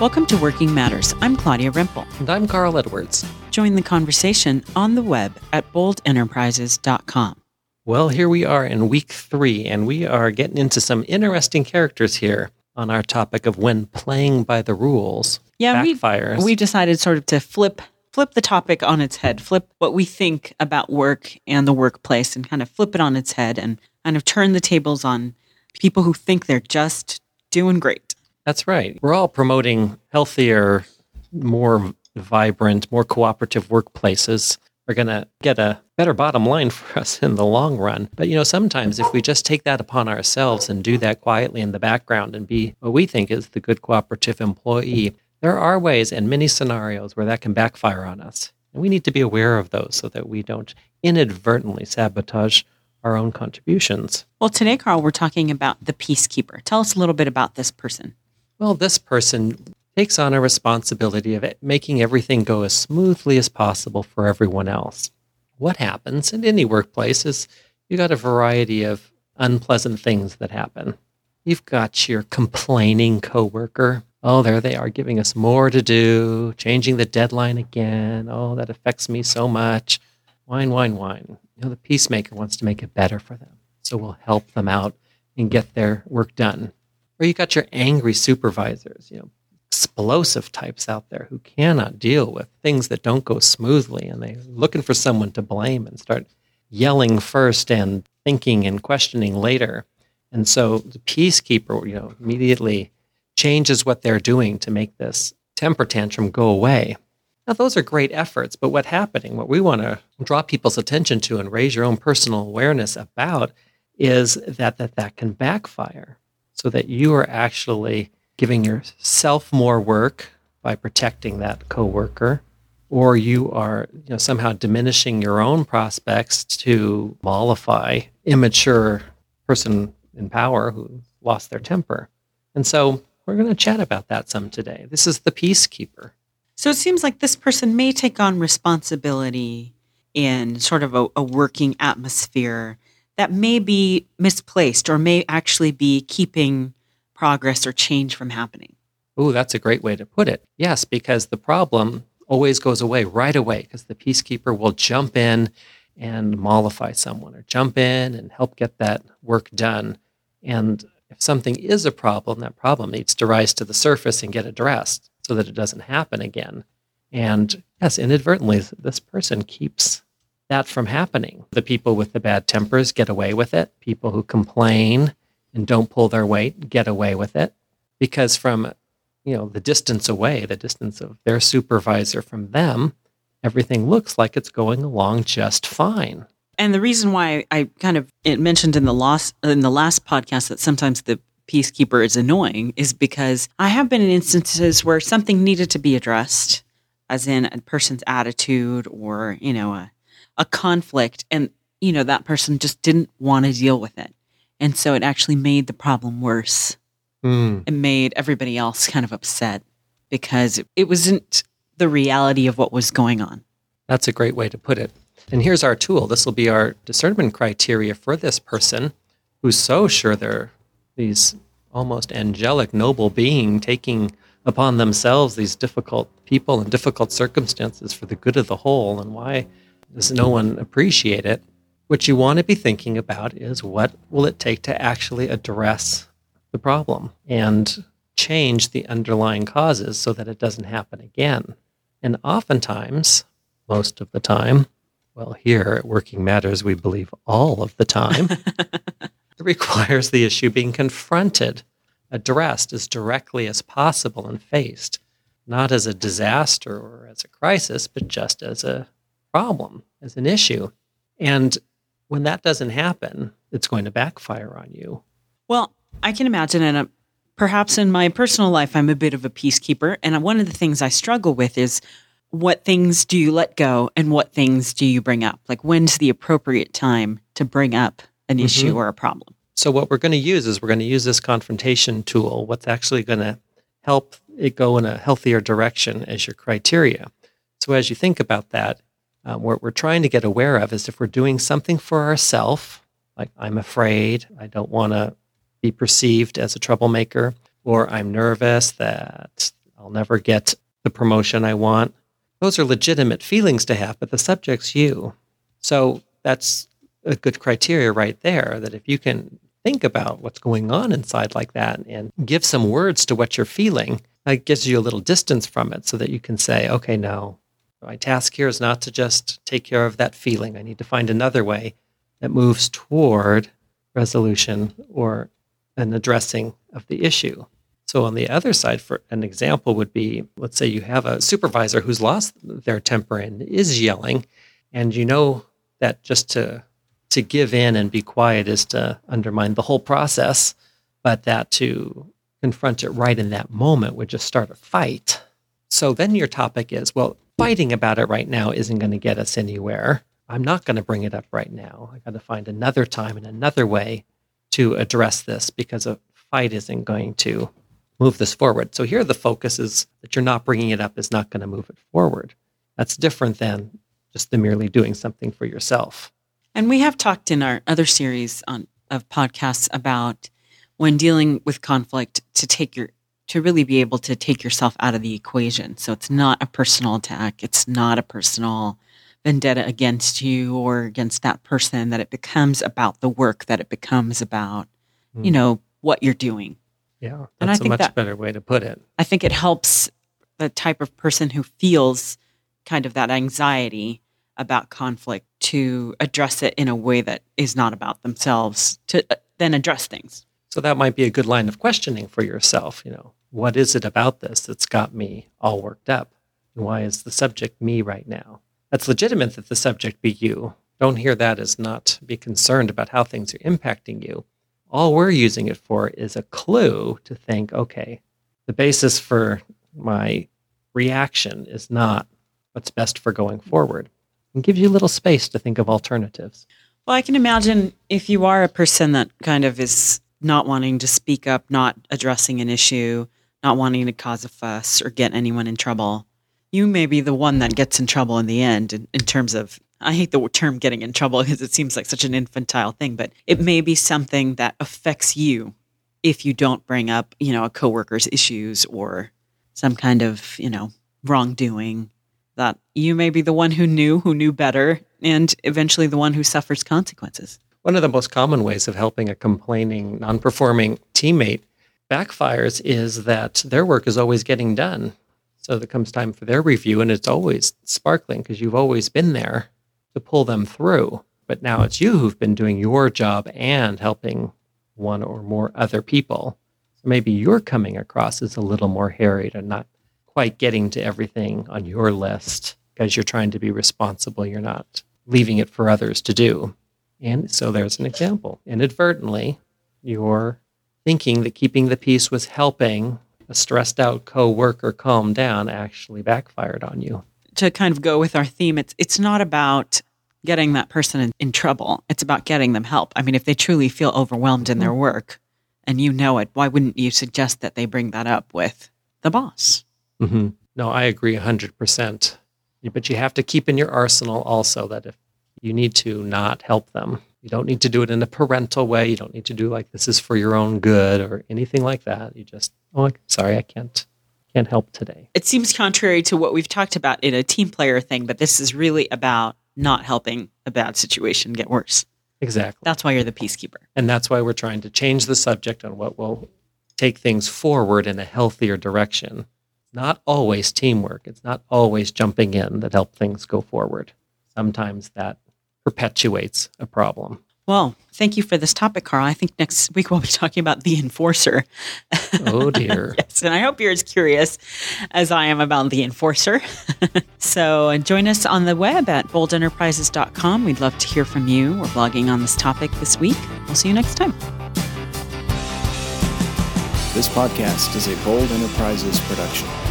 Welcome to Working Matters. I'm Claudia Rimple. And I'm Carl Edwards. Join the conversation on the web at boldenterprises.com. Well, here we are in week three, and we are getting into some interesting characters here on our topic of when playing by the rules yeah, backfires. We, we decided sort of to flip flip the topic on its head, flip what we think about work and the workplace, and kind of flip it on its head, and kind of turn the tables on people who think they're just doing great. That's right. We're all promoting healthier, more vibrant, more cooperative workplaces. We're going to get a better bottom line for us in the long run. But, you know, sometimes if we just take that upon ourselves and do that quietly in the background and be what we think is the good cooperative employee, there are ways and many scenarios where that can backfire on us. And we need to be aware of those so that we don't inadvertently sabotage our own contributions. Well, today, Carl, we're talking about the peacekeeper. Tell us a little bit about this person. Well, this person takes on a responsibility of making everything go as smoothly as possible for everyone else. What happens in any workplace is you got a variety of unpleasant things that happen. You've got your complaining coworker. Oh, there they are giving us more to do, changing the deadline again. Oh, that affects me so much. Whine, whine, whine. You know, the peacemaker wants to make it better for them. So we'll help them out and get their work done. Or you got your angry supervisors, you know, explosive types out there who cannot deal with things that don't go smoothly and they're looking for someone to blame and start yelling first and thinking and questioning later. And so the peacekeeper, you know, immediately changes what they're doing to make this temper tantrum go away. Now, those are great efforts, but what's happening, what we want to draw people's attention to and raise your own personal awareness about is that that, that can backfire so that you are actually giving yourself more work by protecting that coworker or you are you know, somehow diminishing your own prospects to mollify immature person in power who lost their temper. And so we're going to chat about that some today. This is the peacekeeper. So it seems like this person may take on responsibility in sort of a, a working atmosphere that may be misplaced or may actually be keeping progress or change from happening. Oh, that's a great way to put it. Yes, because the problem always goes away right away because the peacekeeper will jump in and mollify someone or jump in and help get that work done. And if something is a problem, that problem needs to rise to the surface and get addressed so that it doesn't happen again. And yes, inadvertently, this person keeps that from happening. The people with the bad tempers get away with it. People who complain and don't pull their weight get away with it because from you know the distance away, the distance of their supervisor from them, everything looks like it's going along just fine. And the reason why I kind of mentioned in the last in the last podcast that sometimes the peacekeeper is annoying is because I have been in instances where something needed to be addressed, as in a person's attitude or you know a a conflict and you know that person just didn't want to deal with it. And so it actually made the problem worse. Mm. it made everybody else kind of upset because it wasn't the reality of what was going on. That's a great way to put it. And here's our tool. This will be our discernment criteria for this person who's so sure they're these almost angelic noble being taking upon themselves these difficult people and difficult circumstances for the good of the whole. And why does no one appreciate it? What you want to be thinking about is what will it take to actually address the problem and change the underlying causes so that it doesn't happen again. And oftentimes, most of the time, well, here at Working Matters, we believe all of the time, it requires the issue being confronted, addressed as directly as possible and faced, not as a disaster or as a crisis, but just as a problem, as an issue. And when that doesn't happen, it's going to backfire on you. Well, I can imagine, and perhaps in my personal life, I'm a bit of a peacekeeper. And one of the things I struggle with is what things do you let go and what things do you bring up? Like, when's the appropriate time to bring up an mm-hmm. issue or a problem? So, what we're going to use is we're going to use this confrontation tool, what's actually going to help it go in a healthier direction as your criteria. So, as you think about that, um, what we're trying to get aware of is if we're doing something for ourselves, like I'm afraid, I don't want to be perceived as a troublemaker, or I'm nervous that I'll never get the promotion I want. Those are legitimate feelings to have, but the subject's you. So that's a good criteria right there that if you can think about what's going on inside like that and give some words to what you're feeling, that gives you a little distance from it so that you can say, okay, no, my task here is not to just take care of that feeling. I need to find another way that moves toward resolution or an addressing of the issue. So, on the other side, for an example, would be let's say you have a supervisor who's lost their temper and is yelling, and you know that just to to give in and be quiet is to undermine the whole process, but that to confront it right in that moment would just start a fight. So then your topic is well, fighting about it right now isn't going to get us anywhere. I'm not going to bring it up right now. I got to find another time and another way to address this because a fight isn't going to move this forward. So here the focus is that you're not bringing it up is not going to move it forward. That's different than just the merely doing something for yourself. And we have talked in our other series on of podcasts about when dealing with conflict to take your to really be able to take yourself out of the equation. So it's not a personal attack, it's not a personal vendetta against you or against that person that it becomes about the work that it becomes about, mm. you know, what you're doing. Yeah, that's and I a think much that, better way to put it. I think it helps the type of person who feels kind of that anxiety about conflict to address it in a way that is not about themselves to uh, then address things. So that might be a good line of questioning for yourself, you know. What is it about this that's got me all worked up? And why is the subject me right now? That's legitimate that the subject be you. Don't hear that as not be concerned about how things are impacting you. All we're using it for is a clue to think, okay, the basis for my reaction is not what's best for going forward and gives you a little space to think of alternatives. Well, I can imagine if you are a person that kind of is not wanting to speak up, not addressing an issue, not wanting to cause a fuss or get anyone in trouble, you may be the one that gets in trouble in the end in, in terms of I hate the term getting in trouble because it seems like such an infantile thing, but it may be something that affects you if you don't bring up, you know, a coworker's issues or some kind of, you know, wrongdoing that you may be the one who knew, who knew better, and eventually the one who suffers consequences. One of the most common ways of helping a complaining, non performing teammate backfires is that their work is always getting done. So there comes time for their review, and it's always sparkling because you've always been there to pull them through. But now it's you who've been doing your job and helping one or more other people. So maybe you're coming across as a little more harried and not quite getting to everything on your list because you're trying to be responsible. You're not leaving it for others to do. And so there's an example. Inadvertently, you're thinking that keeping the peace was helping a stressed out coworker calm down actually backfired on you. To kind of go with our theme, it's it's not about getting that person in, in trouble. It's about getting them help. I mean, if they truly feel overwhelmed in their mm-hmm. work and you know it, why wouldn't you suggest that they bring that up with the boss? Mm-hmm. No, I agree 100%. But you have to keep in your arsenal also that if you need to not help them, you don't need to do it in a parental way. You don't need to do like this is for your own good or anything like that. You just, oh, sorry, I can't can't help today. It seems contrary to what we've talked about in a team player thing, but this is really about not helping a bad situation get worse. Exactly. That's why you're the peacekeeper. And that's why we're trying to change the subject on what will take things forward in a healthier direction. Not always teamwork. It's not always jumping in that help things go forward. Sometimes that perpetuates a problem. Well, thank you for this topic, Carl. I think next week we'll be talking about the enforcer. Oh, dear. yes, and I hope you're as curious as I am about the enforcer. so uh, join us on the web at boldenterprises.com. We'd love to hear from you. We're blogging on this topic this week. We'll see you next time. This podcast is a Bold Enterprises production.